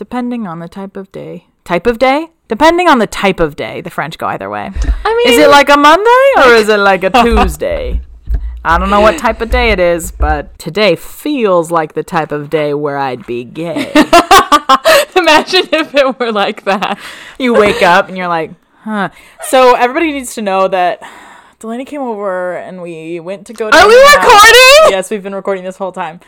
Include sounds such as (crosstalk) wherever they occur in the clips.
depending on the type of day. Type of day? Depending on the type of day. The French go either way. I mean, Is it like a Monday or is it like a (laughs) Tuesday? I don't know what type of day it is, but today feels like the type of day where I'd be gay. (laughs) imagine if it were like that. you wake up and you're like, huh. So everybody needs to know that Delaney came over and we went to go to Are we recording? Yes, we've been recording this whole time.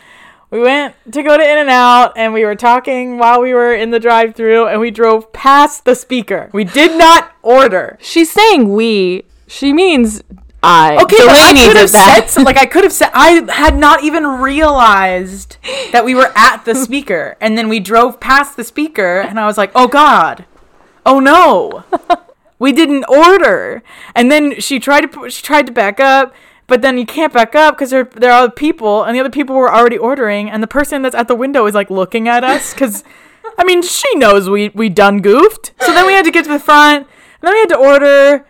We went to go to In-N-Out and we were talking while we were in the drive through and we drove past the speaker. We did not order. She's saying we. She means I. Okay, but I could have that. said like I could have said I had not even realized that we were at the speaker, and then we drove past the speaker, and I was like, "Oh God, oh no, (laughs) we didn't order." And then she tried to she tried to back up, but then you can't back up because there there are other people, and the other people were already ordering, and the person that's at the window is like looking at us because. (laughs) I mean, she knows we we done goofed. So then we had to get to the front, and then we had to order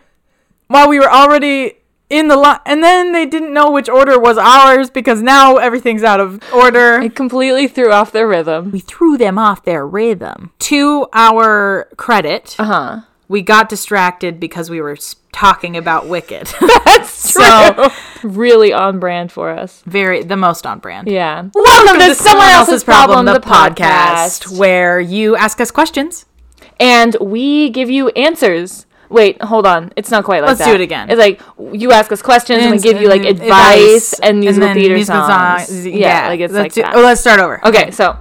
while we were already in the line, and then they didn't know which order was ours because now everything's out of order. It completely threw off their rhythm. We threw them off their rhythm. To our credit, Uh huh. We got distracted because we were talking about Wicked. (laughs) (laughs) That's true. So- really on brand for us. Very the most on brand. Yeah. Welcome to Someone Else's Problem, the podcast. where you ask us questions. And we give you answers. Wait, hold on. It's not quite like Let's that. do it again. It's like you ask us questions and we give you like And- advice and musical then theater musical songs. songs. Yeah, like it's let's like do- that. Oh, let's start over. Okay, so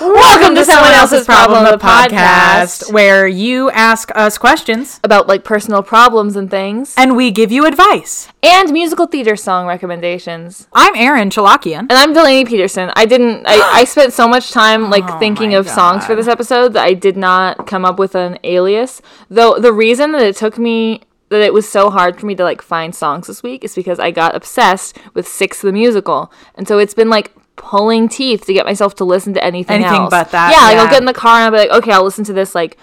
Welcome to Someone Else's Problem, the podcast. where you ask us questions about like personal problems and things and we give you advice. and musical theater song recommendations. I'm Aaron Chalakian. And I'm Delaney Peterson. I didn't. I, I (gasps) spent so much time like Oh thinking of songs for this episode that I did not come up with an alias. Though the reason that it took me that it was so hard for me to like find songs this week is because I got obsessed with Six the musical, and so it's been like pulling teeth to get myself to listen to anything Anything else. but that, Yeah, like I'll get in the car and I'll be like, okay, I'll listen to this like.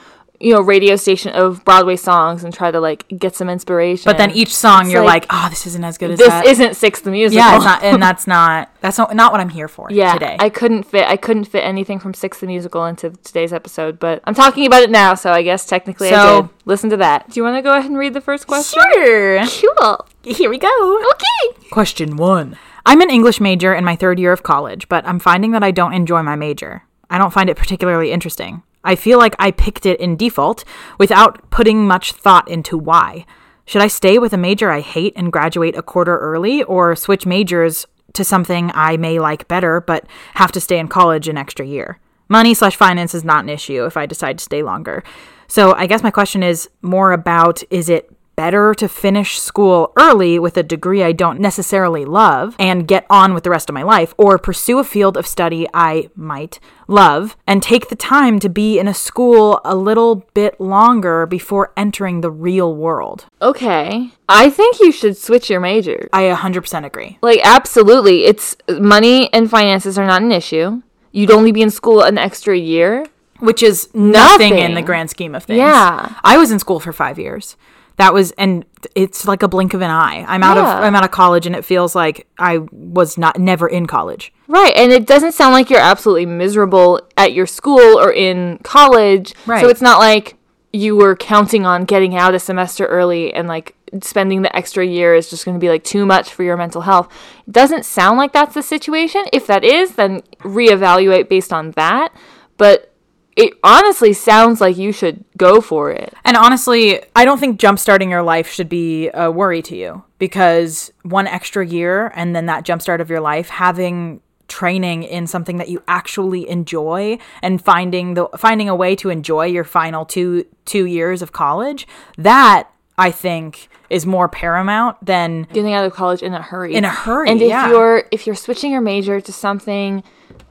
You know, radio station of Broadway songs and try to like get some inspiration. But then each song It's you're like, like, oh, this isn't as good as this that. isn't Six the musical. yeah, not, (laughs) and that's not that's not, not what I'm here for Yeah, today. I couldn't fit I couldn't fit anything from Six the Musical into today's episode, but I'm talking about it now, so I guess technically I So- did. Listen to that. Do you want to go ahead and read the first question? sure. Cool. Here we go. Okay. Question one. I'm an English major in my third year of college, but I'm finding that I don't enjoy my major. I don't find it particularly interesting. I feel like I picked it in default without putting much thought into why. Should I stay with a major I hate and graduate a quarter early, or switch majors to something I may like better but have to stay in college an extra year? Money slash finance is not an issue if I decide to stay longer. So I guess my question is more about is it better to finish school early with a degree I don't necessarily love and get on with the rest of my life, or pursue a field of study I might love and take the time to be in a school a little bit longer before entering the real world? Okay. I think you should switch your major. I 100% agree. Like absolutely. It's money and finances are not an issue. You'd only be in school an extra year. Which is nothing, in the grand scheme of things. Yeah. I was in school for five years. That was, and it's like a blink of an eye. I'm out Yeah. of, I'm out of college, and it feels like I was not never in college. Right, and it doesn't sound like you're absolutely miserable at your school or in college. Right. So it's not like you were counting on getting out a semester early and like spending the extra year is just going to be like too much for your mental health. It doesn't sound like that's the situation. If that is, then reevaluate based on that. But it honestly sounds like you should go for it. And honestly, I don't think jumpstarting your life should be a worry to you because one extra year and then that jumpstart of your life, having training in something that you actually enjoy and finding the finding a way to enjoy your final two two years of college, that I think is more paramount than Getting out of college in a hurry. In a hurry, And if yeah. you're if you're switching your major to something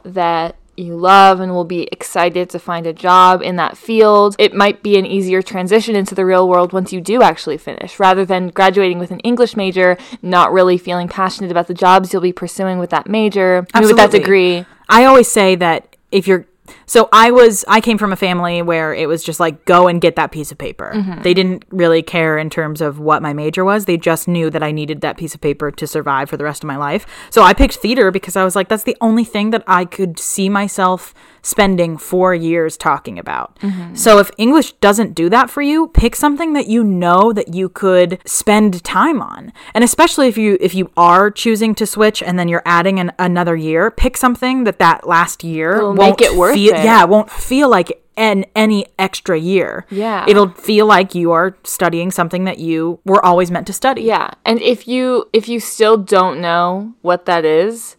that you love and will be excited to find a job in that field, it might be an easier transition into the real world once you do actually finish, rather than graduating with an English major, not really feeling passionate about the jobs you'll be pursuing with that major, with that degree. I always say that if you're so I was I came from a family where it was just like go and get that piece of paper. Mm-hmm. They didn't really care in terms of what my major was. They just knew that I needed that piece of paper to survive for the rest of my life. So I picked theater because I was like that's the only thing that I could see myself spending four years talking about. Mm-hmm. So if English doesn't do that for you, pick something that you know that you could spend time on. And especially if you if you are choosing to switch and then you're adding an, another year, pick something that that last year It'll won't make it worth feel, it. Yeah, won't feel like an any extra year. Yeah. It'll feel like you are studying something that you were always meant to study. Yeah, and if you if you still don't know what that is,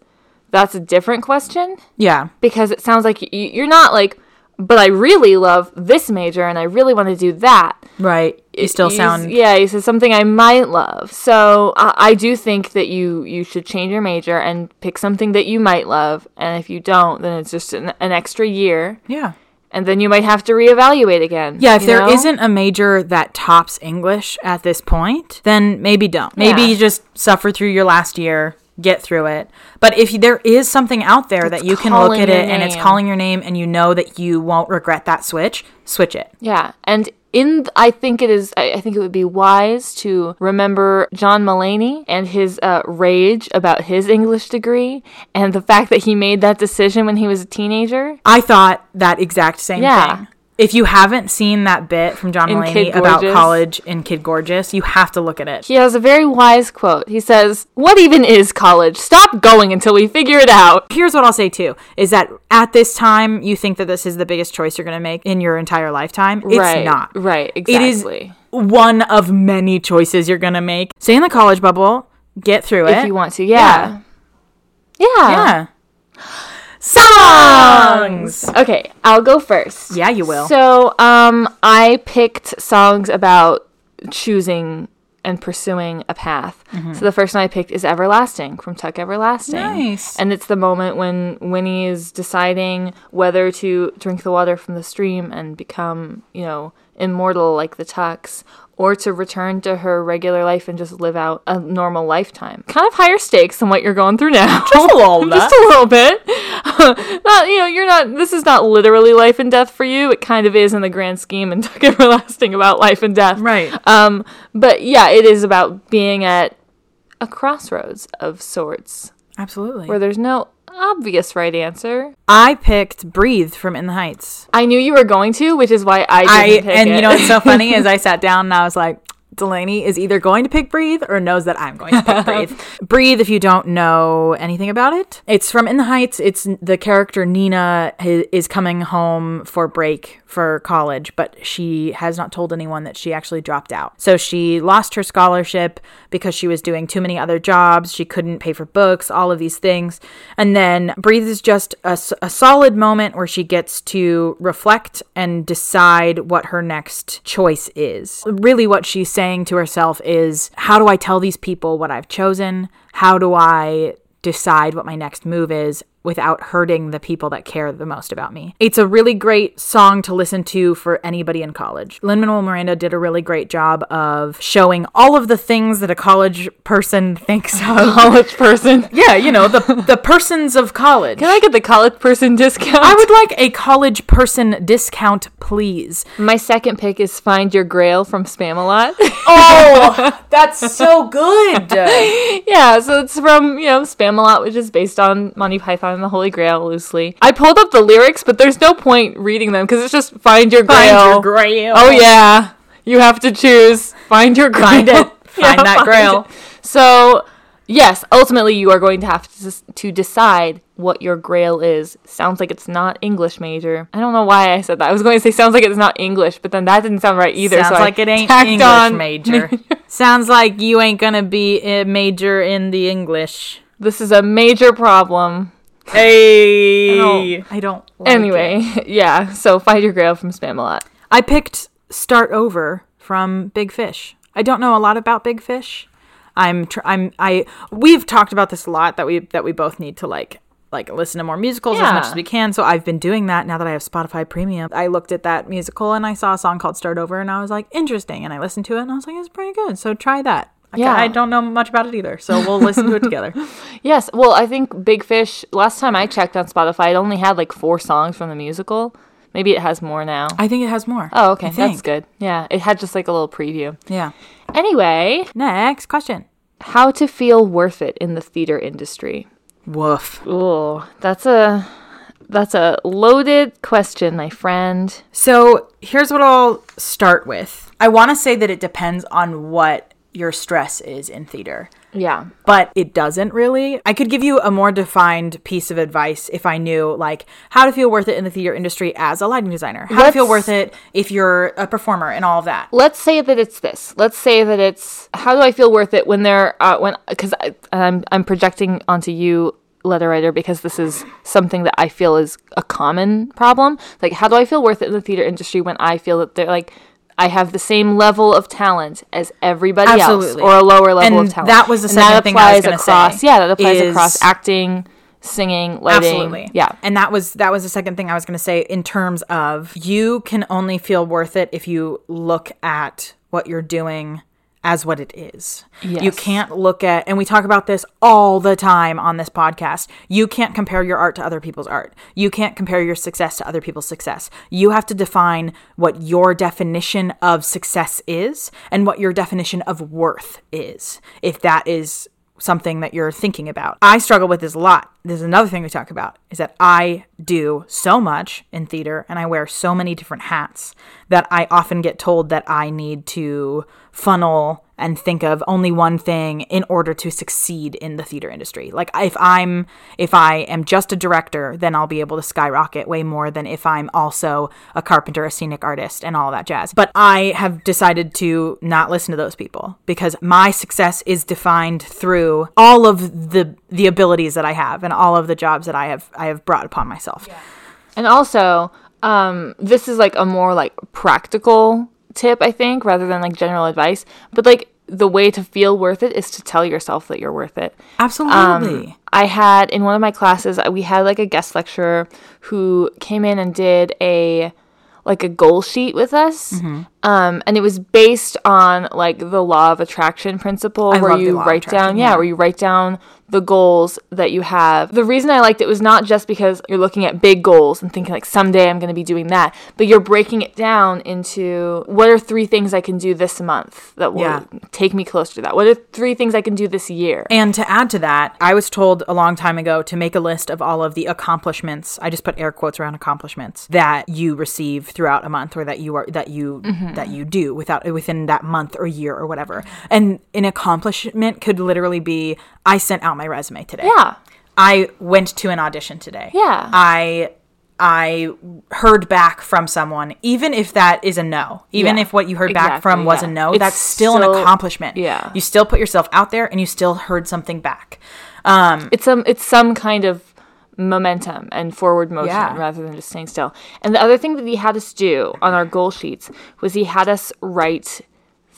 that's a different question Yeah. because it sounds like you're not like, but I really love this major and I really want to do that. Right. You still s- sound yeah. You said something I might love, so I, I do think that you you should change your major and pick something that you might love, and if you don't, then it's just an, an extra year, Yeah. and then you might have to reevaluate again. Yeah, if there not a major that tops English at this point, then maybe don't. Maybe Yeah. you just suffer through your last year, get through it. But if there is something out there that you can look at it and it's calling your name and you know that you won't regret that switch, switch it. Yeah, and in I think it is. I, think it would be wise to remember John Mulaney and his uh, rage about his English degree and the fact that he made that decision when he was a teenager. I thought that exact same Yeah. thing. If you haven't seen that bit from John In Mulaney about college in Kid Gorgeous, you have to look at it. He has a very wise quote. He says, "What even is college? Stop going until we figure it out." Here's what I'll say too is that at this time you think that this is the biggest choice you're going to make in your entire lifetime. It's right, not. Right. Exactly. It is one of many choices you're going to make. Stay in the college bubble, get through it. if you want to, yeah. Yeah. Yeah. Songs. Okay, I'll go first. Yeah, you will. So, um, I picked songs about choosing and pursuing a path. So the first one I picked is Everlasting from Tuck Everlasting. Nice. And it's the moment when Winnie is deciding whether to drink the water from the stream and become, you know, immortal like the Tucks or to return to her regular life and just live out a normal lifetime. Kind of higher stakes than what you're going through now. Just a little bit. (laughs) Just a little bit. (laughs) not, you know, you're not, this is not literally life and death for you. It kind of is in the grand scheme and (laughs) Tuck Everlasting about life and death. Right. Um, but yeah, it is about being at a crossroads of sorts Absolutely. where there's no obvious right answer. I picked Breathe from In the Heights. I knew you were going to, which is why I I didn't pick and it. you know what's so funny (laughs) is I sat down and I was like Delaney is either going to pick Breathe or knows that I'm going to pick Breathe. (laughs) Breathe, if you don't know anything about it, it's from In the Heights. It's the character Nina is coming home for break for college, but she has not told anyone that she actually dropped out. So she lost her scholarship because she was doing too many other jobs. She couldn't pay for books, all of these things. And then Breathe is just a solid moment where she gets to reflect and decide what her next choice is. Really, what she's saying to herself is how do I tell these people what I've chosen? How do I decide what my next move is without hurting the people that care the most about me. It's a really great song to listen to for anybody in college. Lin Manuel Miranda did a really great job of showing all of the things that a college person (laughs) thinks of. A college person. (laughs) yeah, you know, the the persons of college. Can I get the college person discount? I would like a college person discount, please. My second pick is Find Your Grail from Spamalot. (laughs) Oh, that's so good. yeah, so it's from, you know, Spamalot, which is based on Monty Python the Holy Grail loosely. I pulled up the lyrics, but there's no point reading them because it's just Find Your Grail. Find your grail. Oh yeah, you have to choose. Find your grail. Find it. (laughs) Find that grail. it. So yes, ultimately you are going to have to to decide what your grail is. Sounds like it's not English major. I don't know why I said that. I was going to say sounds like it's not English, but then that didn't sound right either. Sounds so I like it ain't English (laughs) major. Sounds like you ain't gonna be a major in the English. This is a major problem. Hey, don't- I don't. like it. Anyway, (laughs) yeah. So find your grail from Spamalot. I picked Start Over from Big Fish. I don't know a lot about Big Fish. I'm tr- I'm I we've talked about this a lot that we that we both need to like like listen to more musicals as much as we can. So I've been doing that now that I have Spotify Premium. I looked at that musical and I saw a song called Start Over and I was like interesting and I listened to it and I was like it's pretty good. So try that. Yeah. I don't know much about it either. So we'll listen to it (laughs) together. Yes. Well, I think Big Fish. Last time I checked on Spotify, it only had like four songs from the musical. Maybe it has more now. I think it has more. Oh, okay. That's good. Yeah, it had just like a little preview. Yeah. Anyway, Next question. how to feel worth it in the theater industry. Woof. Oh, that's a That's a loaded question, my friend. So here's what I'll start with. I want to say that it depends on what your stress is in theater. Yeah. but it doesn't really. I could give you a more defined piece of advice if I knew like how to feel worth it in the theater industry as a lighting designer. How to feel worth it if you're a performer and all of that. Let's say that it's this. Let's say that it's how do I feel worth it when they're uh, when because I'm I'm projecting onto you letter writer because this is something that I feel is a common problem. Like how do I feel worth it in the theater industry when I feel that they're like I have the same level of talent as everybody Absolutely. else or a lower level And of talent. that was the And second thing I was gonna across say, yeah, that applies is- across acting, singing, lighting. Absolutely. Yeah. And that was that was the second thing I was going to say in terms of you can only feel worth it if you look at what you're doing as what it is. You can't look at and we talk about this all the time on this podcast. You can't compare your art to other people's art. You can't compare your success to other people's success. You have to define what your definition of success is and what your definition of worth is. If that is something that you're thinking about. I struggle with this a lot. This is another thing we talk about is that I do so much in theater and I wear so many different hats that I often get told that I need to funnel and think of only one thing in order to succeed in the theater industry. Like if I'm if I am just a director, then I'll be able to skyrocket way more than if I'm also a carpenter, a scenic artist and all that jazz. But I have decided to not listen to those people because my success is defined through all of the the abilities that I have and all of the jobs that I have I have brought upon myself. And also, um, this is like a more like practical tip, I think, rather than like general advice. But like the way to feel worth it is to tell yourself that you're worth it. Absolutely. I had in one of my classes, uh, we had like a guest lecturer who came in and did a like a goal sheet with us. Mm-hmm. Um, and it was based on like the law of attraction principle where love the you write down, yeah, yeah. where you write down the goals that you have. The reason I liked it was not just because you're looking at big goals and thinking like someday I'm going to be doing that, but you're breaking it down into what are three things I can do this month that will Yeah. take me closer to that? What are three things I can do this year? And to add to that, I was told a long time ago to make a list of all of the accomplishments. I just put air quotes around accomplishments that you receive throughout a month or that you are that you mm-hmm. that you do without within that month or year or whatever. And an accomplishment could literally be I sent out my resume today. Yeah. I went to an audition today. Yeah. I I heard back from someone, even if that is a no, even Yeah, if what you heard back from exactly, was yeah. a no, It's that's still, an accomplishment. yeah. You still put yourself out there and you still heard something back. Um, it's some it's some kind of momentum and forward motion Yeah. rather than just staying still. And the other thing that he had us do on our goal sheets was he had us write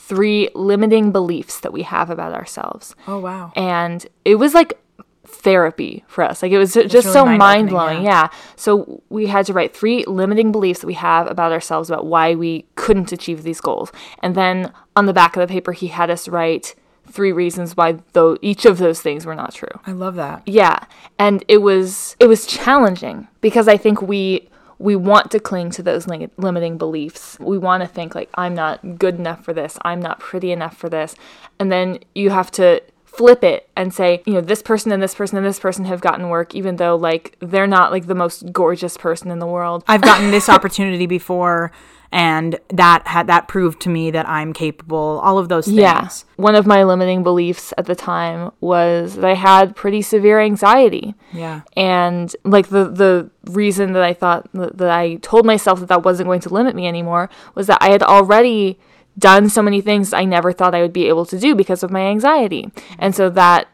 three limiting beliefs that we have about ourselves. oh, wow. And it was like therapy for us. Like it was ju- just really so mind blowing. yeah. Yeah. So we had to write three limiting beliefs that we have about ourselves about why we couldn't achieve these goals. And then on the back of the paper, he had us write three reasons why though each of those things were not true. I love that. Yeah, and it was it was challenging because I think we we want to cling to those lim- limiting beliefs. We want to think like I'm not good enough for this. I'm not pretty enough for this. And then you have to flip it and say, you know, this person and this person and this person have gotten work even though like they're not like the most gorgeous person in the world. I've gotten this opportunity before, and that had that proved to me that I'm capable. All of those things. Yeah. One of my limiting beliefs at the time was that I had pretty severe anxiety. Yeah. and like the the reason that I thought that that I told myself that that wasn't going to limit me anymore was that I had already done so many things I never thought I would be able to do because of my anxiety. And so that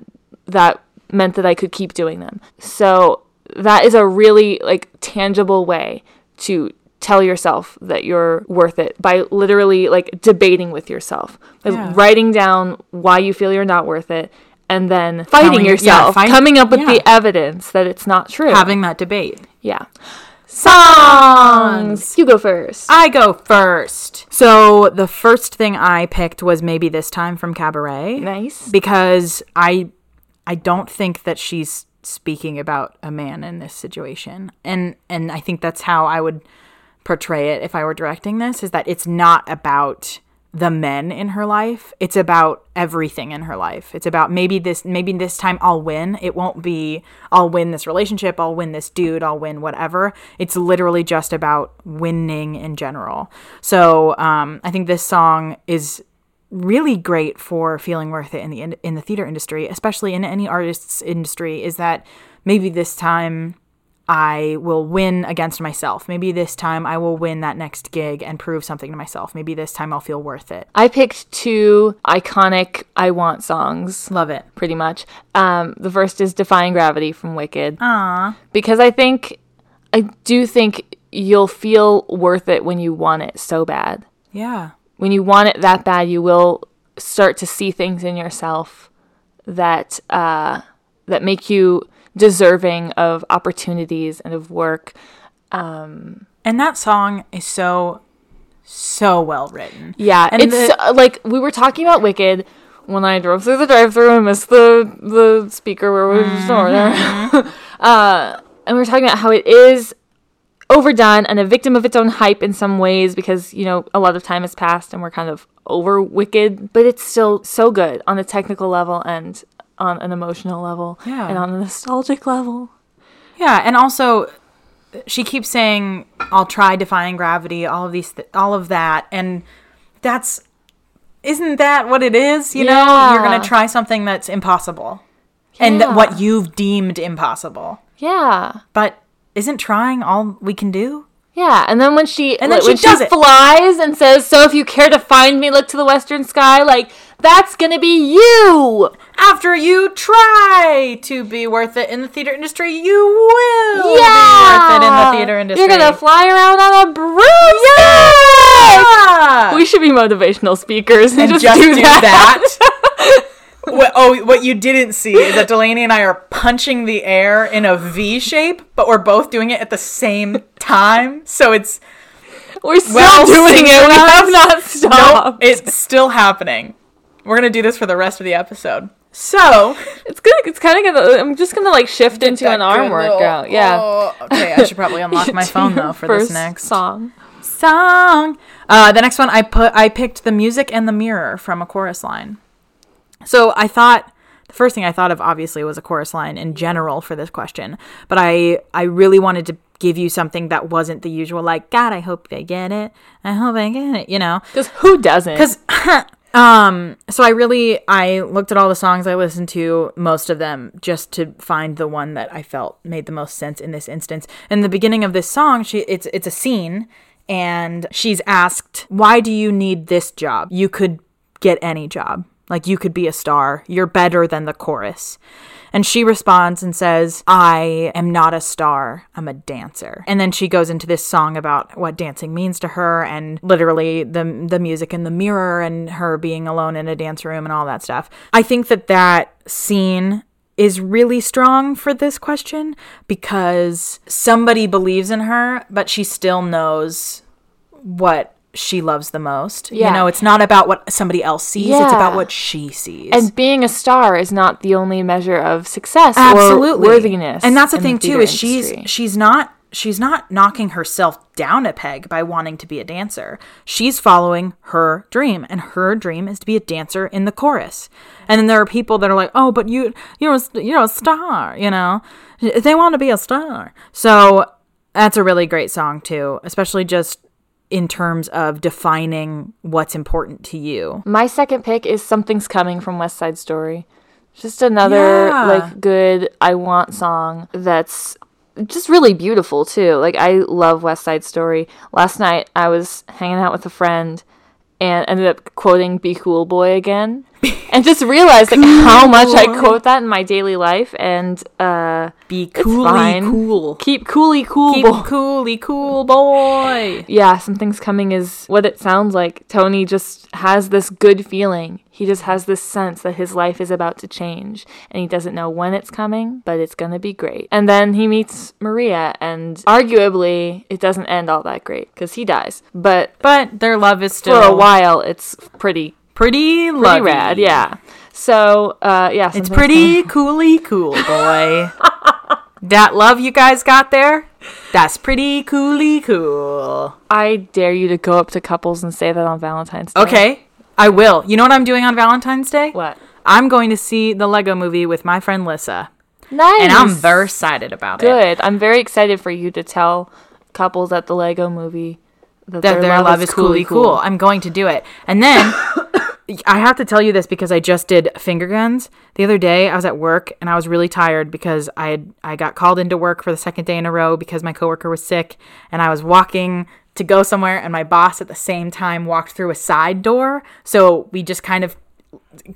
that meant that I could keep doing them. So that is a really like tangible way to tell yourself that you're worth it by literally like debating with yourself. Like, Yeah. writing down why you feel you're not worth it and then fighting Telling- yeah, yourself, fight- coming up with yeah. the evidence that it's not true. Having that debate. yeah. Songs. You go first. I go first. So the first thing I picked was maybe this time from Cabaret. Nice. because I I don't think that she's speaking about a man in this situation. And and I think that's how I would portray it if I were directing this is that it's not about the men in her life. It's about everything in her life. It's about maybe this maybe this time I'll win. It won't be I'll win this relationship, I'll win this dude, I'll win whatever. It's literally just about winning in general. So um, I think this song is really great for feeling worth it in the in, in the theater industry, especially in any artist's industry. Is that maybe this time I will win against myself. Maybe this time I will win that next gig and prove something to myself. Maybe this time I'll feel worth it. I picked two iconic I Want songs. Love it. Pretty much. Um, the first is Defying Gravity from Wicked. Aww. Because I think, I do think you'll feel worth it when you want it so bad. Yeah. When you want it that bad, you will start to see things in yourself that uh, that make you deserving of opportunities and of work. Um, and that song is so, so well written. Yeah, and it's the, uh, like we were talking about Wicked when I drove through the drive-through and missed the the speaker where we were just over there. (laughs) uh, and we were talking about how it is overdone and a victim of its own hype in some ways because you know a lot of time has passed and we're kind of over Wicked, but it's still so good on a technical level and on an emotional level Yeah. and on a nostalgic level. Yeah, and also she keeps saying I'll try defying gravity, all of these th- all of that and that's isn't that what it is, you know? You're going to try something that's impossible. And Yeah. what you've deemed impossible. Yeah. But isn't trying all we can do? Yeah, and then when she And then like, she when does she flies and says, "So if you care to find me, look to the western sky," like that's gonna be you. After you try to be worth it in the theater industry, you will Yeah, be worth it in the theater industry. You're gonna fly around on a broom. Yeah! We should be motivational speakers and, and just, just do, do that. that. (laughs) what, oh, what you didn't see is that Delaney and I are punching the air in a V shape, but we're both doing it at the same time. So it's We're still Well doing it. We have not nope, stopped. it's still happening. We're gonna do this for the rest of the episode. So (laughs) It's gonna. It's kind of gonna. I'm just gonna like shift into an arm workout. yeah. Oh, okay, I should probably (laughs) unlock my phone though for this next song. song. Uh, the next one I put I picked the music and the mirror from a chorus line. So I thought the first thing I thought of obviously was a chorus line in general for this question, but I I really wanted to give you something that wasn't the usual like God I hope they get it I hope they get it you know Because who doesn't? because (laughs) um so i really i looked at all the songs i listened to most of them just to find the one that i felt made the most sense in this instance. In the beginning of this song she it's it's a scene and she's asked why do you need this job? You could get any job like you could be a star you're better than the chorus and she responds and says, I am not a star, I'm a dancer. And then she goes into this song about what dancing means to her and literally the the music in the mirror and her being alone in a dance room and all that stuff. I think that that scene is really strong for this question because somebody believes in her, but she still knows what she loves the most. Yeah. You know, it's not about what somebody else sees, it's about what she sees. and being a star is not the only measure of success absolutely or worthiness. and that's the in thing too theater is she's she's not she's not knocking herself down a peg by wanting to be a dancer she's following her dream and her dream is to be a dancer in the chorus and then there are people that are like oh but you you're a, you're a star you know they want to be a star so that's a really great song too especially just in terms of defining what's important to you My second pick is Something's Coming from West Side Story. Just another Yeah. like good I want song that's just really beautiful too. Like I love West Side Story. Last night I was hanging out with a friend and ended up quoting Be Cool Boy again. (laughs) and just realized like how much I quote that in my daily life and uh be coolly cool Keep coolly cool keep boy. coolly cool boy yeah, something's coming is what it sounds like. Tony just has this good feeling. He just has this sense that his life is about to change and he doesn't know when it's coming, but it's going to be great. And then he meets Maria and arguably it doesn't end all that great cuz he dies. But But their love is still for a while it's pretty pretty pretty lovey. rad, yeah. So, uh yeah, It's pretty coolly cool, boy. (laughs) that love you guys got there, That's pretty cooly cool. I dare you to go up to couples and say that on Valentine's Day. Okay, I will. You know what I'm doing on Valentine's Day? What? I'm going to see the Lego movie with my friend Lissa. Nice. And I'm very excited about it. good. I'm very excited for you to tell couples at the Lego movie that, That their, love, is coolly cool. I'm going to do it. And then (coughs) (coughs) I have to tell you this because I just did finger guns the other day. I was at work and I was really tired because I had, I got called into work for the second day in a row because my coworker was sick and I was walking to go somewhere and my boss at the same time walked through a side door. So we just kind of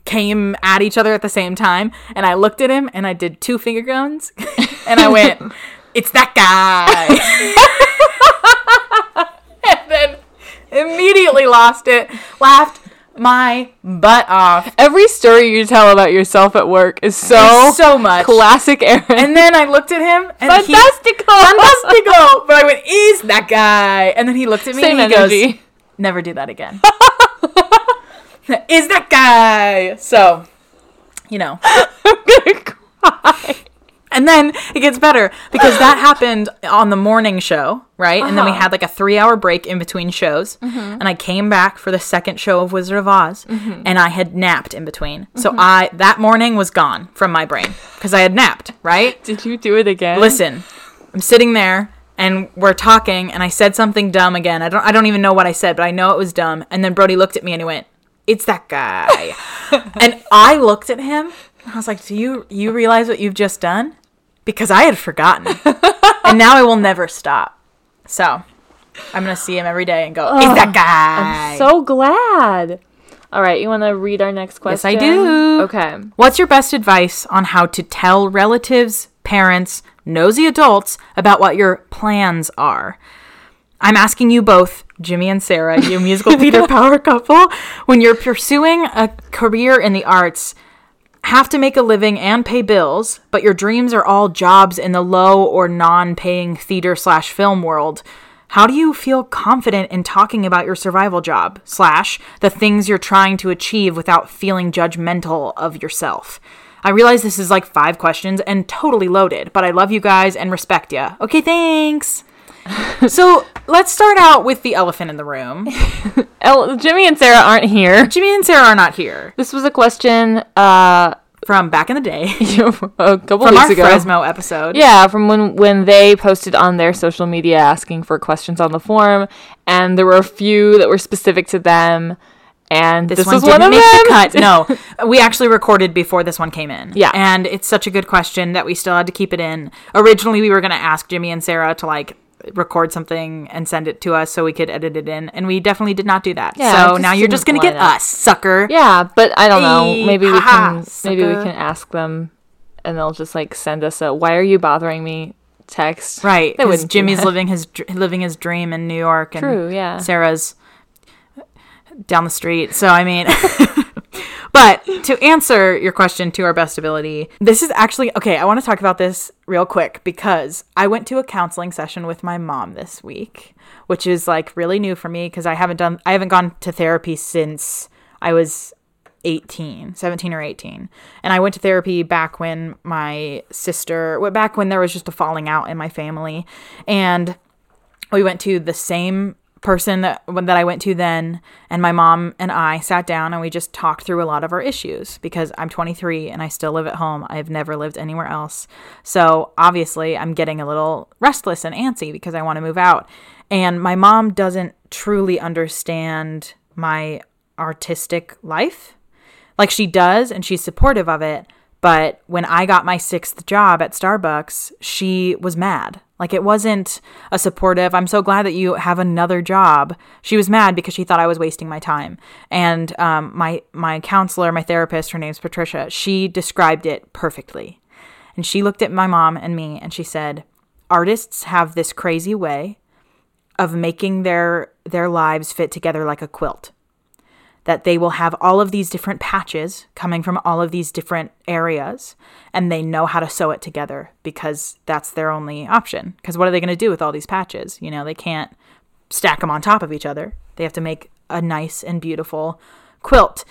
came at each other at the same time and I looked at him and I did two finger guns (laughs) and I went, (laughs) "It's that guy." (laughs) and then immediately lost it, laughed my butt off Every story you tell about yourself at work is so so much. classic Aaron. And then I looked at him and he Fantastico. Fantastico! But I went, is that guy? And then he looked at me Same and he energy. goes, never do that again. (laughs) is that guy? So, you know. (laughs) I'm gonna cry. (laughs) And then it gets better because that (laughs) happened on the morning show, right? And then we Uh-huh. had like a three hour break in between shows. Mm-hmm. And I came back for the second show of Wizard of Oz mm-hmm. and I had napped in between. So mm-hmm. I, that morning was gone from my brain because I had napped, right? (laughs) Did you do it again? Listen, I'm sitting there and we're talking and I said something dumb again. I don't I don't even know what I said, but I know it was dumb. And then Brody looked at me and he went, "It's that guy." and I looked at him. I was like, "Do you you realize what you've just done?" Because I had forgotten. (laughs) and now I will never stop. So, I'm going to see him every day and go, "It's that oh, guy." I'm so glad. All right, you want to read our next question? Yes? I do. Okay. What's your best advice on how to tell relatives, parents, nosy adults about what your plans are? I'm asking you both, Jimmy and Sarah, you musical (laughs) theater power couple, when you're pursuing a career in the arts, have to make a living and pay bills, but your dreams are all jobs in the low or non-paying theater slash film world. How do you feel confident in talking about your survival job slash the things you're trying to achieve without feeling judgmental of yourself? I realize this is like five questions and totally loaded, but I love you guys and respect ya. Okay, thanks. (laughs) so let's start out with the elephant in the room. (laughs) El- Jimmy and Sarah aren't here. Jimmy and Sarah are not here This was a question uh, from back in the day (laughs) a couple from weeks our ago. Fresno episode. Yeah, from when when they posted on their social media asking for questions on the forum, and there were a few that were specific to them, and this, This, one was didn't one of make them. the cut. No, we actually recorded before this one came in. Yeah. and it's such a good question that we still had to keep it in. Originally, we were going to ask Jimmy and Sarah to like record something and send it to us so we could edit it in, and we definitely did not do that. Yeah, so now you're just gonna get us, sucker. Yeah, but I don't know. Maybe we can maybe we can ask them, and they'll just like send us a "Why are you bothering me?" text. Right, because Jimmy's living his living his dream in New York, and True, yeah. Sarah's down the street. So I mean, (laughs) but to answer your question to our best ability, this is actually okay. I want to talk about this real quick because I went to a counseling session with my mom this week, which is like really new for me because I haven't done I haven't gone to therapy since I was 18 17 or 18 and i went to therapy back when my sister back when there was just a falling out in my family and we went to the same person that that I went to then and my mom and I sat down and we just talked through a lot of our issues because I'm 23 and I still live at home. I've never lived anywhere else. So, obviously, I'm getting a little restless and antsy because I want to move out. And my mom doesn't truly understand my artistic life like she does and she's supportive of it but when i got my sixth job at starbucks she was mad like it wasn't a supportive i'm so glad that you have another job. She was mad because she thought i was wasting my time. And um, my my counselor my therapist her name's patricia she described it perfectly. And she looked at my mom and me and she said artists have this crazy way of making their their lives fit together like a quilt that they will have all of these different patches coming from all of these different areas and they know how to sew it together because that's their only option. Because what are they going to do with all these patches? You know they can't stack them on top of each other. They have to make a nice and beautiful quilt.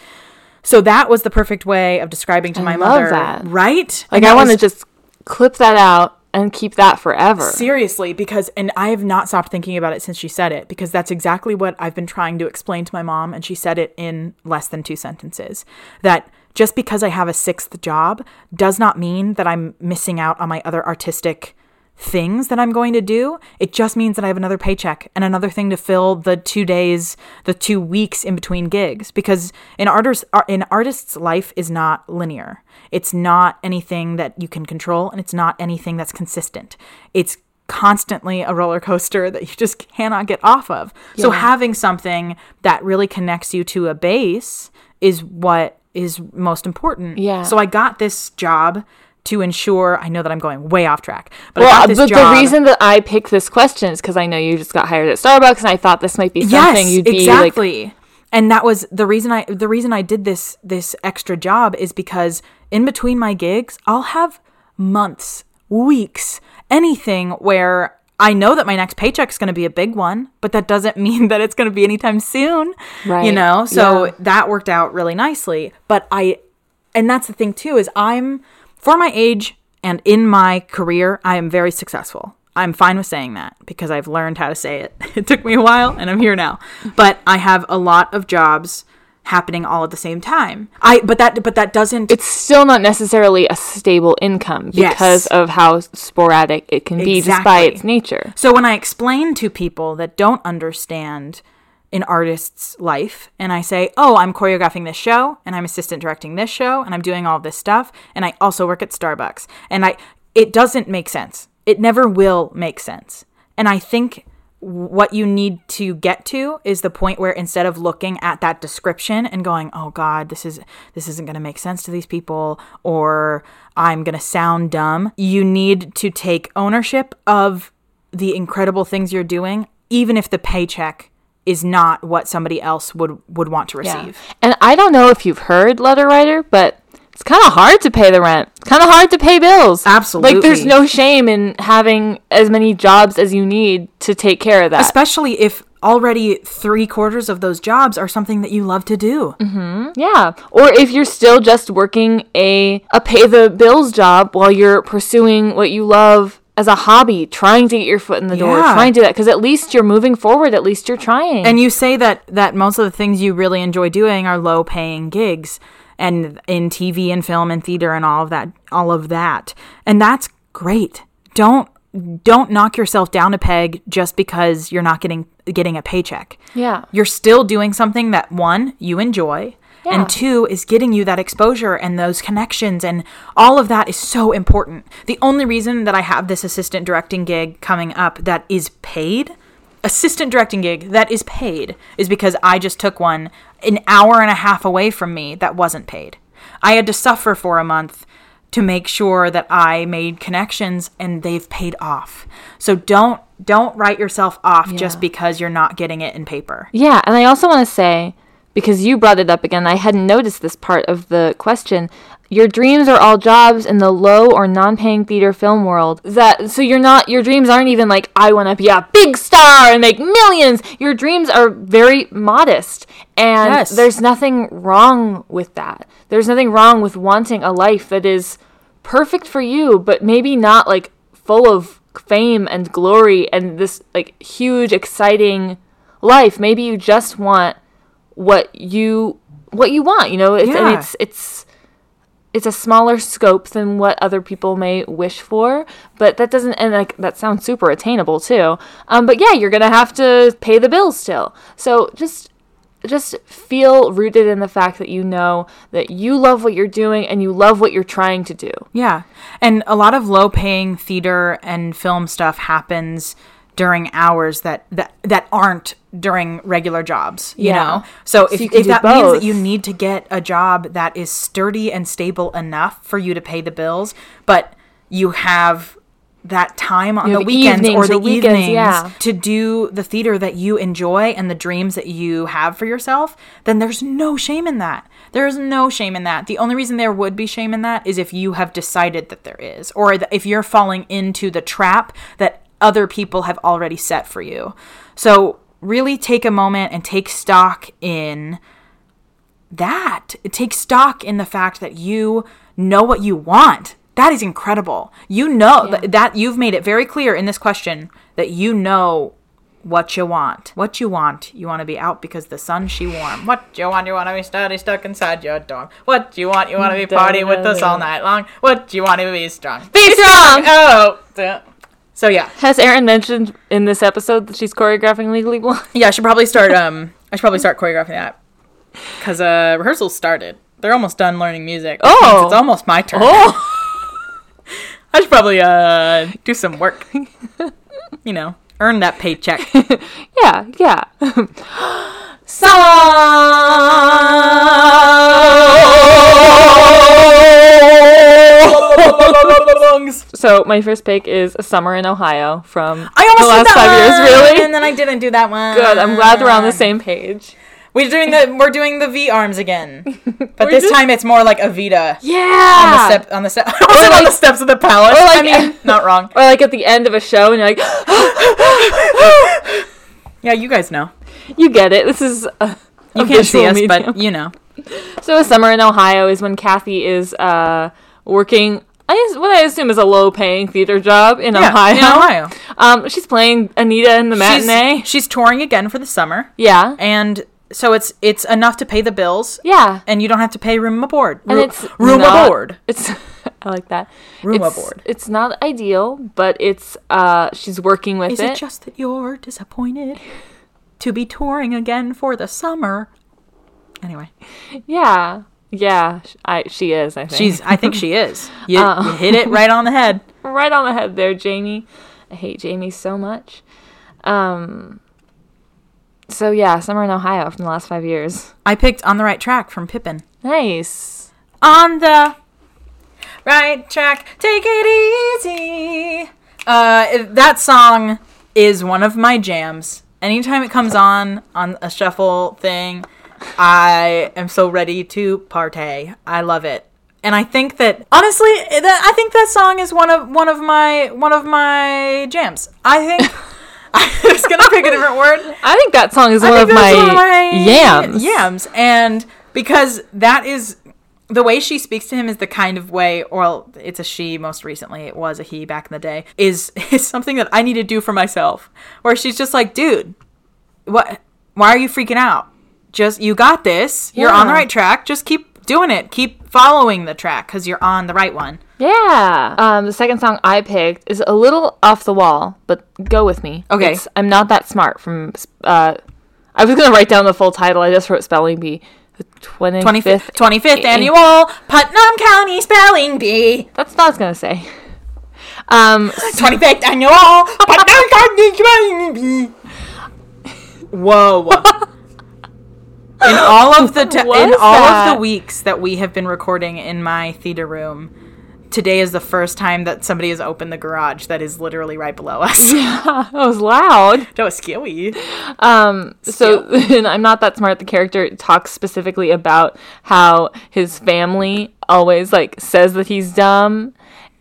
So that was the perfect way of describing to my love mother. that. right? Like And I want to just clip that out and keep that forever. Seriously, because, and I have not stopped thinking about it since she said it, because that's exactly what I've been trying to explain to my mom, and she said it in less than two sentences. That just because I have a sixth job does not mean that I'm missing out on my other artistic things that I'm going to do. It just means that I have another paycheck and another thing to fill the two days, the two weeks in between gigs. Because an artist, an artist's life is not linear. It's not anything that you can control, and it's not anything that's consistent. It's constantly a roller coaster (laughs) that you just cannot get off of. So having something that really connects you to a base is what is most important. Yeah. So I got this job to ensure I know that I'm going way off track. But I Well, got uh, this but job. the reason that I picked this question is because I know you just got hired at Starbucks, and I thought this might be something yes, you'd be like. exactly. and that was the reason I the reason I did this this extra job is because in between my gigs, I'll have months, weeks, anything where I know that my next paycheck is going to be a big one, but that doesn't (laughs) mean that it's going to be anytime soon. You know? So Yeah. that worked out really nicely. But I and that's the thing too is I'm for my age and in my career, I am very successful. I'm fine with saying that because I've learned how to say it. (laughs) It took me a while and I'm here now. But I have a lot of jobs happening all at the same time. I but that but that doesn't It's still not necessarily a stable income Yes. because of how sporadic it can be, despite Exactly. its nature. So when I explain to people that don't understand an artist's life and I say, "Oh, I'm choreographing this show and I'm assistant directing this show and I'm doing all this stuff and I also work at Starbucks." And I it doesn't make sense. It never will make sense. And I think what you need to get to is the point where instead of looking at that description and going, "Oh god, this is this isn't going to make sense to these people," or "I'm going to sound dumb," you need to take ownership of the incredible things you're doing, even if the paycheck is not what somebody else would would want to receive. And I don't know if you've heard letter writer, but it's kind of hard to pay the rent. It's kind of hard to pay bills. Absolutely. Like there's no shame in having as many jobs as you need to take care of that. Especially if already three quarters of those jobs are something that you love to do. Mhm. Yeah. Or if you're still just working a a pay the bills job while you're pursuing what you love as a hobby, trying to get your foot in the door, Yeah. trying to do that because at least you're moving forward, at least you're trying. And you say that that most of the things you really enjoy doing are low paying gigs and in TV and film and theater and all of that all of that. And that's great. Don't don't knock yourself down a peg just because you're not getting getting a paycheck. Yeah. You're still doing something that one, you enjoy, Yeah. and two is getting you that exposure and those connections and all of that is so important. The only reason that I have this assistant directing gig coming up that is paid, assistant directing gig that is paid is because I just took one an hour and a half away from me that wasn't paid. I had to suffer for a month to make sure that I made connections and they've paid off. So don't don't write yourself off just because you're not getting it in paper. Yeah, and I also want to say, because you brought it up again, I hadn't noticed this part of the question. Your dreams are all jobs in the low or non-paying theater film world. That so you're not your dreams aren't even like I want to be a big star and make millions. Your dreams are very modest. And Yes. there's nothing wrong with that. There's nothing wrong with wanting a life that is perfect for you, but maybe not like full of fame and glory and this like huge exciting life. Maybe you just want what you what you want, you know? It's, And Yeah. it's it's it's a smaller scope than what other people may wish for, but that doesn't and like that sounds super attainable too. Um, but yeah, you're gonna have to pay the bills still. So just just feel rooted in the fact that you know that you love what you're doing and you love what you're trying to do. Yeah. And a lot of low paying theater and film stuff happens during hours that that, that aren't during regular jobs, you Yeah. know? So if, you if do that means that you need to get a job that is sturdy and stable enough for you to pay the bills, but you have that time on You the weekends or evenings the weekends, evenings yeah. to do the theater that you enjoy and the dreams that you have for yourself, then there's no shame in that. There is no shame in that. The only reason there would be shame in that is if you have decided that there is, or if you're falling into the trap that other people have already set for you. So, really take a moment and take stock in that. Take stock in the fact that you know what you want That is incredible. You know Yeah. th- that you've made it very clear in this question that you know what you want. What you want. You want to be out because the sun she warm. What you want? You want to be study stuck inside your dorm. What you want? You want to be party with us all night long. What you want to be strong. Be strong! Oh. So yeah, Has Erin mentioned in this episode that she's choreographing Legally Blonde? yeah. I should probably start. (laughs) Um, I should probably start choreographing that because uh, rehearsals started. They're almost done learning music. Oh. it's almost my turn. Oh! (laughs) I should probably uh do some work. (laughs) you know, earn that paycheck. Yeah, yeah. Songs. So my first pick is "A Summer in Ohio" from I almost the last five years. Really and then I didn't do that one. good. I'm glad we're on the same page. We're doing the we're doing the V arms again, (laughs) but We're this just- time it's more like Evita Yeah. on the step on the step (laughs) on the steps of the palace. or like- I mean, (laughs) not wrong. Or like at the end of a show, and you're like, (gasps) Yeah, you guys know. you get it. This is a, You can't see visual us, medium. but you know. So a summer in Ohio is when Kathy is uh, working. I what I assume is a low-paying theater job in Yeah, Ohio. in Ohio. (laughs) Um, she's playing Anita in the matinee. She's, she's touring again for the summer, yeah, and so it's it's enough to pay the bills, yeah, and you don't have to pay room aboard. and Ru- it's room not- aboard. It's (laughs) I like that. Room it's, aboard. It's not ideal, but it's uh, she's working with Is it. it just that you're disappointed to be touring again for the summer? Anyway, yeah, yeah. I she is. I think she's. I think she is. (laughs) You, Uh. you hit it right on the head. (laughs) right on the head there, Jamie. I hate Jamie so much. Um. So yeah, summer in Ohio from the last five years. I picked on the right track from Pippin. Nice. On the right track, take it easy. Uh, that song is one of my jams. Anytime it comes on on a shuffle thing, I am so ready to partay. I love it. And I think that honestly, that I think that song is one of one of my one of my jams. I think (laughs) (laughs) I was gonna pick a different word. I think that song is one of, my one of my yams. Yams, and because that is the way she speaks to him is the kind of way, or it's a she. Most recently, it was a he back in the day. Is (laughs) is something that I need to do for myself. Where she's just like, dude, what? Why are you freaking out? Just you got this. You're on the right track. Just keep doing it. Keep following the track because you're on the right one. Yeah. Um, the second song I picked is a little off the wall, but go with me. Okay. It's I'm not that smart from. Uh, I was gonna write down the full title. I just wrote spelling bee. The twenty 25th, 25th Eh. annual Putnam County Spelling Bee. That's what I was gonna say. Um, (laughs) 25th annual (laughs) Putnam County Spelling Bee. Whoa. (laughs) (laughs) in all of the t- in all of the weeks that we have been recording in my theater room, today is the first time that somebody has opened the garage that is literally right below us. (laughs) yeah, that was loud. (laughs) that was scary. Um, so and I'm not that smart. The character talks specifically about how his family always like says that he's dumb,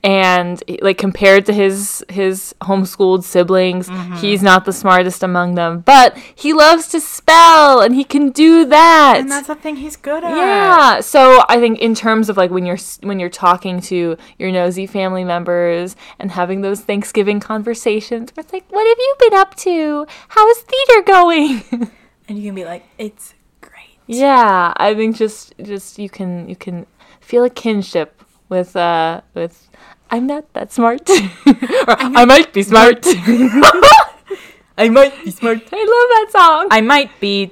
and like compared to his his homeschooled siblings, Mm-hmm. he's not the smartest among them. But he loves to spell, and he can do that. And that's the thing he's good at. Yeah. So I think in terms of like when you're when you're talking to your nosy family members and having those Thanksgiving conversations, where it's like, "What have you been up to? How is theater going?" (laughs) And you can be like, it's great. yeah, I think just just you can you can feel a kinship with uh with. I'm not that smart. (laughs) (laughs) I might be smart. I might be smart. I love that song. I might be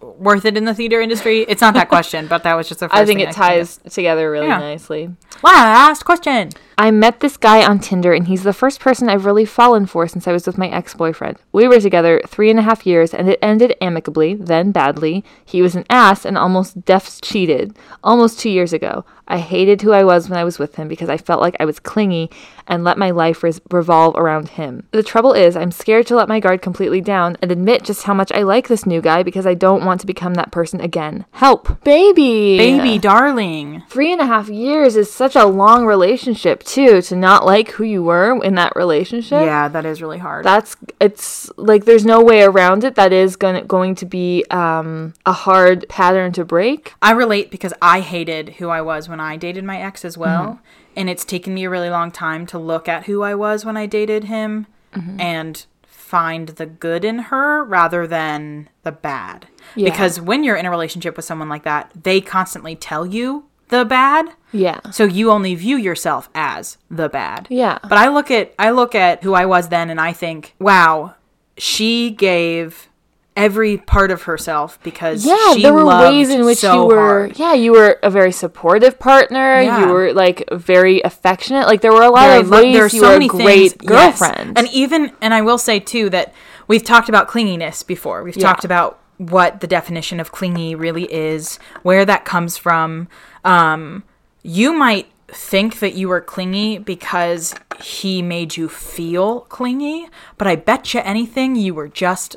worth it in the theater industry. It's not that (laughs) question, but that was just the first I think it ties together really Yeah. nicely. Last question. I met this guy on Tinder, and he's the first person I've really fallen for since I was with my ex boyfriend. We were together three and a half years, and it ended amicably, then badly. He was an ass and almost deaths cheated. Almost two years ago. I hated who I was when I was with him because I felt like I was clingy and let my life res- revolve around him. The trouble is, I'm scared to let my guard completely down and admit just how much I like this new guy because I don't want to become that person again. Help. Baby. Baby darling. Three and a half years is such a long relationship too to not like who you were in that relationship Yeah, that is really hard. that's it's like there's no way around it that is going going to be um a hard pattern to break I relate because I hated who I was when I dated my ex as well. and it's taken me a really long time to look at who I was when I dated him Mm-hmm. and find the good in her rather than the bad. Yeah. Because when you're in a relationship with someone like that, they constantly tell you the bad. Yeah. So you only view yourself as the bad. Yeah. But I look at I look at who I was then and I think, wow, she gave every part of herself because Yeah, she there were ways in which so you were hard. yeah, you were a very supportive partner. Yeah. You were like very affectionate. Like there were a lot Very of lo- ways there's you so were a many great things- yes. girlfriend. And even and I will say too that we've talked about clinginess before. We've Yeah. talked about what the definition of clingy really is, where that comes from. Um, you might think that you were clingy because he made you feel clingy, but I bet you anything you were just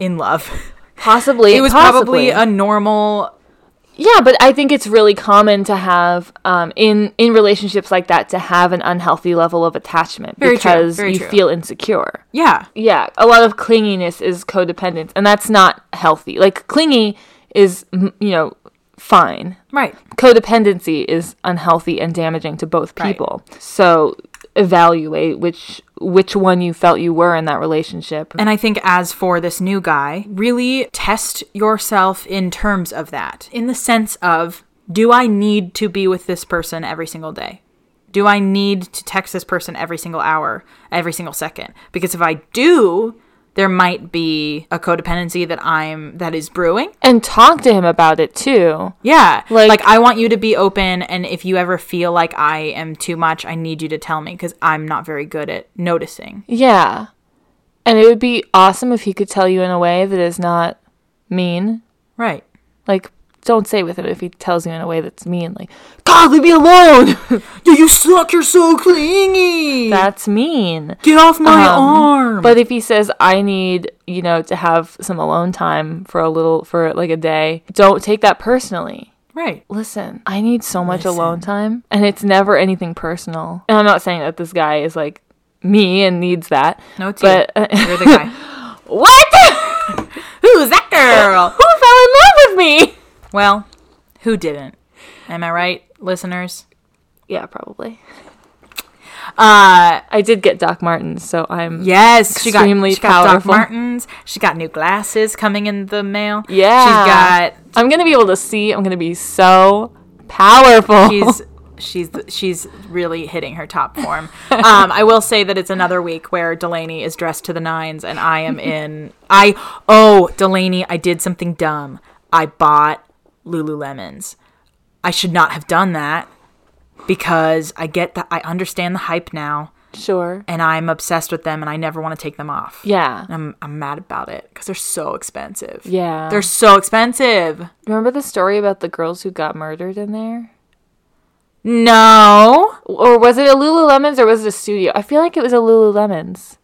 in love. (laughs) possibly it was possibly. probably a normal Yeah, but I think it's really common to have um, in in relationships like that to have an unhealthy level of attachment Very because you true. feel insecure. yeah. Yeah, a lot of clinginess is codependence, and that's not healthy. Like clingy is you know fine. Right. Codependency is unhealthy and damaging to both people Right. people. So evaluate which which one you felt you were in that relationship. And I think as for this new guy, really test yourself in terms of that. In the sense of, do I need to be with this person every single day? Do I need to text this person every single hour, every single second? Because if I do, there might be a codependency that I'm that is brewing. and talk to him about it too. Yeah. Like- Like, I want you to be open and if you ever feel like I am too much, I need you to tell me cuz I'm not very good at noticing. Yeah. And it would be awesome if he could tell you in a way that is not mean. Right. Like, don't say with him if he tells you in a way that's mean. Like, God, leave me alone. (laughs) Do you suck? You're so clingy. that's mean. Get off my Um, arm. But if he says, I need, you know, to have some alone time for a little, for like a day, don't take that personally. right. Listen, I need so much alone time, and it's never anything personal. And I'm not saying that this guy is like me and needs that. No, it's but you. You're the (laughs) guy. what? (laughs) Who's that girl? Who fell in love with me? Well, who didn't? Am I right, listeners? Yeah, probably. Uh, I did get Doc Martens, so I'm yes, she got, Extremely she got Doc. Martens. She got new glasses coming in the mail. Yeah. she's got. I'm gonna be able to see. I'm gonna be so powerful. She's she's she's really hitting her top form. Um, I will say that it's another week where Delaney is dressed to the nines, and I am in. I oh Delaney, I did something dumb. I bought Lululemons. I should not have done that because I get that I understand the hype now, sure. and I'm obsessed with them, and I never want to take them off. Yeah. And I'm I'm mad about it because they're so expensive. Yeah. They're so expensive. Remember the story about the girls who got murdered in there? No. Or was it a Lululemons or was it a studio? I feel like it was a Lululemons.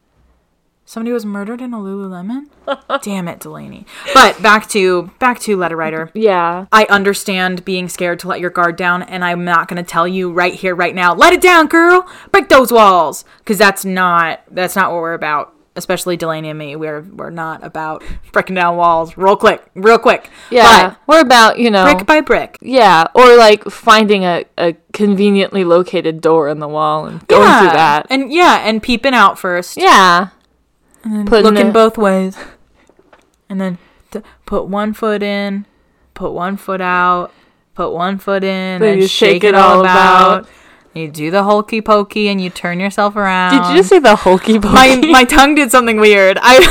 Somebody was murdered in a Lululemon? (laughs) Damn it, Delaney. But back to back to letter writer. Yeah. I understand being scared to let your guard down, and I'm not gonna tell you right here, right now, let it down, girl. Break those walls. Cause that's not that's not what we're about. Especially Delaney and me. We're we're not about breaking down walls real quick. Real quick. Yeah. We're about, you know. Brick by brick. yeah. Or like finding a, a conveniently located door in the wall and going yeah. through that. And yeah, and peeping out first. Yeah. Putting looking a- both ways, and then th- put one foot in, put one foot out, put one foot in, Then and you shake, it all about. You do the hokey pokey, and you turn yourself around. Did you just say the hokey (laughs) pokey? my my tongue did something weird. I, (laughs)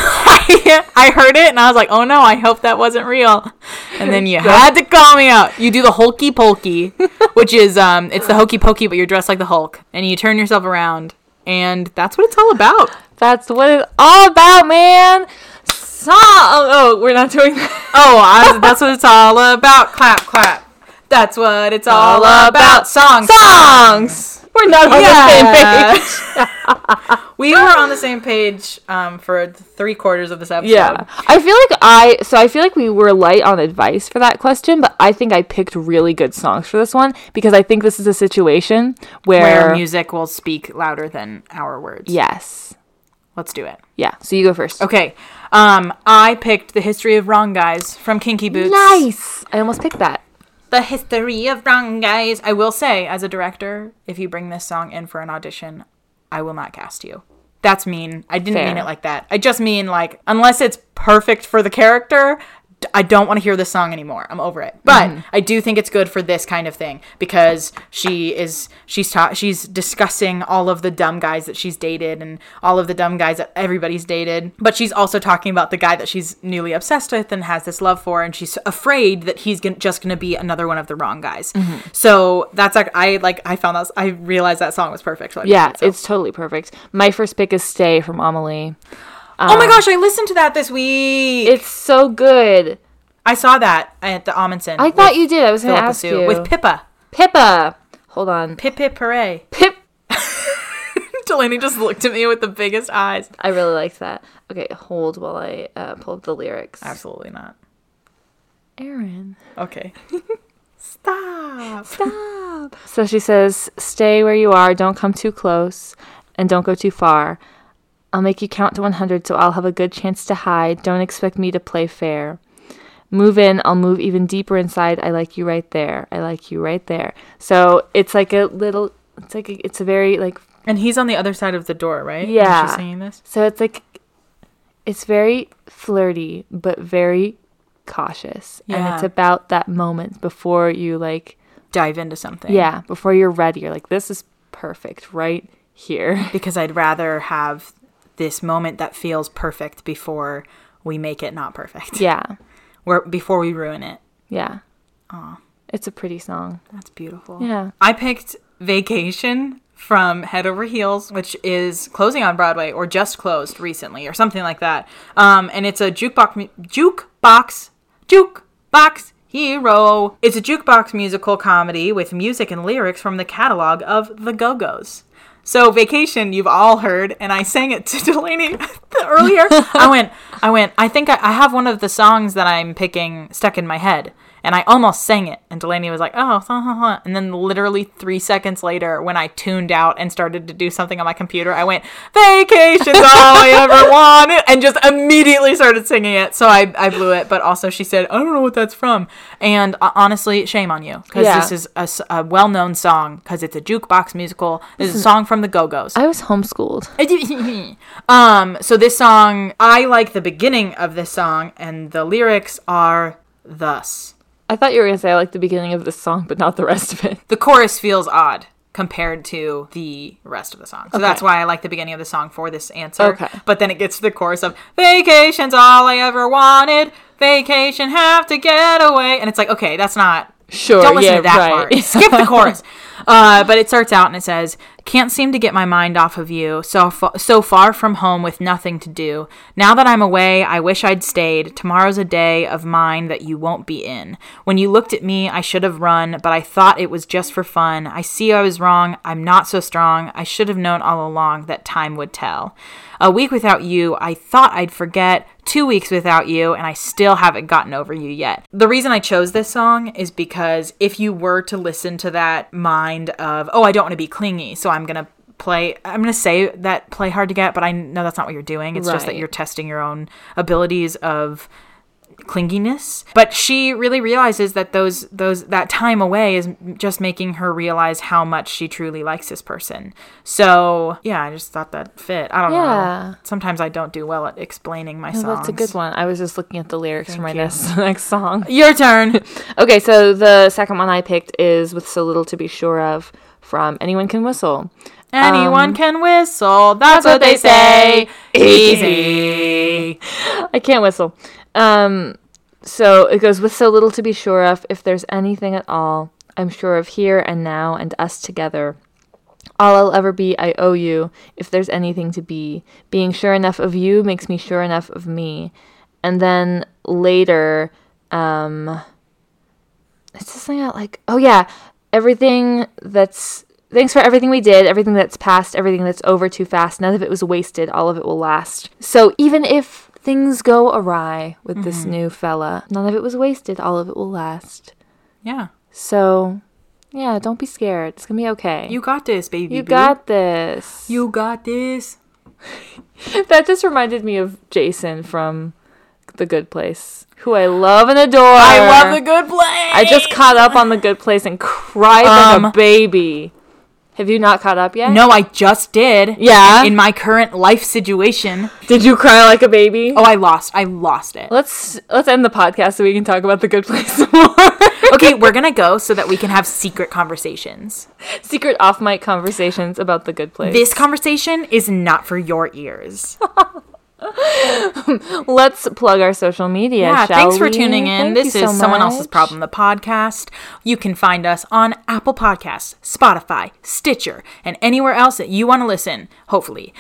I I heard it and I was like, oh no, I hope that wasn't real. And then you (laughs) had to call me out. You do the hokey pokey, which is um, it's the hokey pokey, but you're dressed like the Hulk, and you turn yourself around, and that's what it's all about. That's what it's all about, man. Song. Oh, we're not doing that. Oh, I, that's what it's all about. Clap, clap. That's what it's all, about. Songs. Songs. We're not on the same page. (laughs) (laughs) we were on the same page um, for three quarters of this episode. Yeah. I feel like I so I feel like we were light on advice for that question, but I think I picked really good songs for this one because I think this is a situation where, Where music will speak louder than our words. yes. Let's do it. Yeah. So you go first. Okay. Um, I picked The History of Wrong Guys from Kinky Boots. Nice. I almost picked that. the history of wrong guys. I will say, as a director, if you bring this song in for an audition, I will not cast you. That's mean. I didn't Fair. mean it like that. I just mean like unless it's perfect for the character, I don't want to hear this song anymore. I'm over it. But Mm-hmm. I do think it's good for this kind of thing because she is she's ta- she's discussing all of the dumb guys that she's dated and all of the dumb guys that everybody's dated. But she's also talking about the guy that she's newly obsessed with and has this love for, and she's afraid that he's gon- just going to be another one of the wrong guys. Mm-hmm. So that's like I like I found that I realized that song was perfect. So Yeah, it, so. it's totally perfect. My first pick is Stay from Amelie. Oh my gosh, I listened to that this week. It's so good. I saw that at the Ahmanson. I thought you did. I was going to ask you. with Pippa. Pippa. Hold on. Pip Pip Hooray. Pip. (laughs) Delaney just looked at me with the biggest eyes. I really liked that. Okay, hold while I uh, pull up the lyrics. Absolutely not. Aaron. Okay. (laughs) Stop. Stop. So she says, Stay where you are, don't come too close, and don't go too far. I'll make you count to 100 so I'll have a good chance to hide. Don't expect me to play fair. Move in, I'll move even deeper inside. I like you right there. I like you right there. So it's like a little, it's like, a, it's a very, like, And he's on the other side of the door, right? Yeah. She's saying this. so it's like, it's very flirty, but very cautious. Yeah. And it's about that moment before you, like, Dive into something. Yeah, before you're ready, you're like, this is perfect right here. (laughs) Because I'd rather have this moment that feels perfect before we make it not perfect. (laughs) Yeah, Where before we ruin it. yeah. It's a pretty song. That's beautiful. Yeah. I picked Vacation from Head Over Heels, which is closing on Broadway or just closed recently or something like that. Um, and it's a jukebox, jukebox, jukebox hero. It's a jukebox musical comedy with music and lyrics from the catalog of The Go Go's. So Vacation, you've all heard, and I sang it to (laughs) Delaney (laughs) earlier. I went, I went. I think I, I have one of the songs that I'm picking stuck in my head, and I almost sang it. And Delaney was like, "Oh," and then literally three seconds later, when I tuned out and started to do something on my computer, I went, "Vacation's all I ever (laughs) wanted," and just immediately started singing it. So I, I blew it. But also, she said, "I don't know what that's from," and uh, honestly, shame on you because Yeah. this is a well-known song because it's a jukebox musical. This is a song from the Go Go's. I was homeschooled. (laughs) um, so this song, I like the beginning of this song, and the lyrics are thus. I thought you were going to say I like the beginning of the song, but not the rest of it. The chorus feels odd compared to the rest of the song. So that's why I like the beginning of the song for this answer. Okay. But then it gets to the chorus of Vacation's all I ever wanted. Vacation have to get away. And it's like, okay, that's not Sure, Don't listen yeah, to that right. part. Skip the chorus. (laughs) Uh, but it starts out and it says, "Can't seem to get my mind off of you. So fa- so far from home with nothing to do. Now that I'm away, I wish I'd stayed. Tomorrow's a day of mine that you won't be in. When you looked at me, I should have run, but I thought it was just for fun. I see I was wrong. I'm not so strong. I should have known all along that time would tell. A week without you, I thought I'd forget." two weeks without you and I still haven't gotten over you yet. The reason I chose this song is because if you were to listen to that mind of, oh, I don't want to be clingy, so I'm going to play, I'm going to say that play hard to get, but I know that's not what you're doing. It's just that you're testing your own abilities of clinginess but she really realizes that those those that time away is just making her realize how much she truly likes this person so yeah i just thought that fit i don't Yeah. know sometimes i don't do well at explaining my songs Oh, that's a good one. I was just looking at the lyrics for my next, (laughs) next song. your turn (laughs) Okay, so the second one I picked is With So Little to Be Sure of from Anyone Can Whistle. anyone um, can whistle that's, what they say easy (laughs) I can't whistle. Um, so it goes with so little to be sure of. If there's anything at all, I'm sure of here and now and us together. All I'll ever be, I owe you. If there's anything to be, being sure enough of you makes me sure enough of me. And then later, um, it's just something about like, oh yeah, everything that's thanks for everything we did, everything that's past, everything that's over too fast. None of it was wasted. All of it will last. So even if things go awry with this new fella, none of it was wasted. All of it will last. yeah So yeah, don't be scared. It's gonna be okay. you got this baby you boo. got this. you got this (laughs) that just reminded me of Jason from The Good Place, who I love and adore. I love the good place. I just caught up on The Good Place and cried Um, like a baby. Have you not caught up yet? No, I just did. Yeah? In my current life situation. Did you cry like a baby? Oh, I lost. I lost it. Let's let's end the podcast so we can talk about The Good Place some (laughs) more. Okay, we're gonna go so that we can have secret conversations. Secret off mic conversations about The Good Place. This conversation is not for your ears. (laughs) (laughs) Let's plug our social media. Yeah, thanks for we? tuning in. Thank this is so Someone Else's. Problem, the podcast. You can find us on Apple Podcasts, Spotify, Stitcher, and anywhere else that you want to listen, hopefully.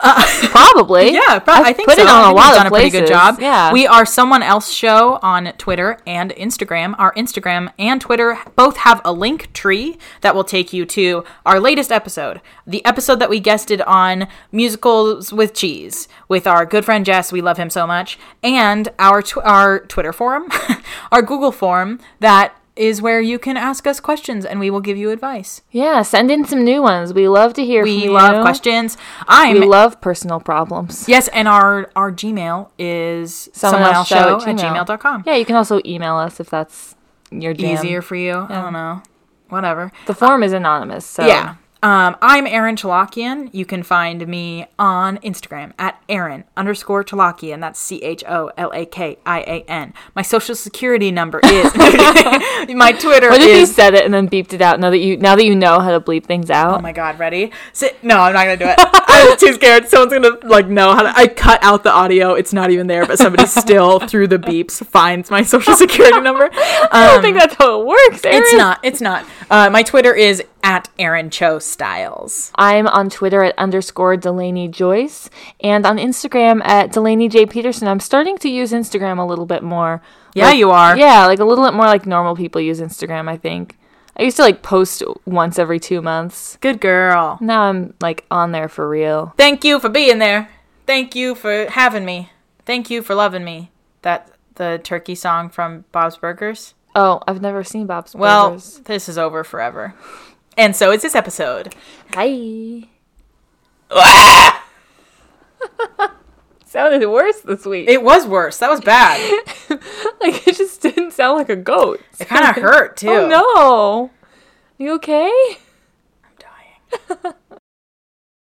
Uh, (laughs) Probably. Yeah, pro- I've think put so. it on I a lot of done a pretty good job. Yeah. We are Someone Else Show on Twitter and Instagram. Our Instagram and Twitter both have a Linktree that will take you to our latest episode, the episode that we guested on musicals with cheese with our good friend Jess. We love him so much, and our tw- our Twitter forum, (laughs) our Google forum that is where you can ask us questions and we will give you advice. Yeah, send in some new ones. We love to hear from you. We love questions. I'm We love personal problems. Yes, and our our Gmail is Someone someone, else show show at at gmail.com. Yeah, you can also email us if that's your jam. Easier for you. I don't know. Whatever. The form is anonymous, so Yeah. Um, I'm Aaron Cholakian. You can find me on Instagram at Aaron underscore Cholakian. That's C H O L A K I A N. My social security number is (laughs) my Twitter What if you is said it and then beeped it out? Now that you now that you know how to bleep things out. Oh my god, ready? Sit. No, I'm not gonna do it. (laughs) I'm too scared. Someone's gonna like know how to. I cut out the audio. It's not even there, but somebody still through the beeps finds my social security number. (laughs) I don't think that's how it works. Aaron. It's not. It's not. Uh, my Twitter is at Aaron Cho Styles. I'm on Twitter at underscore Delaney Joyce and on Instagram at Delaney J Peterson. I'm starting to use Instagram a little bit more. Yeah, Like- you are. Yeah, like a little bit more like normal people use Instagram. I think. I used to like post once every two months. Good girl. Now I'm like on there for real. Thank you for being there. Thank you for having me. Thank you for loving me. That the turkey song from Bob's Burgers. Oh, I've never seen Bob's Well, Burgers. this is over forever. (laughs) And so is this episode. Hi. (laughs) Ah! sounded worse this week. It was worse. That was bad. (laughs) like it just didn't sound like a goat. It, kind of hurt (laughs) oh, too. Oh no. You okay? I'm dying.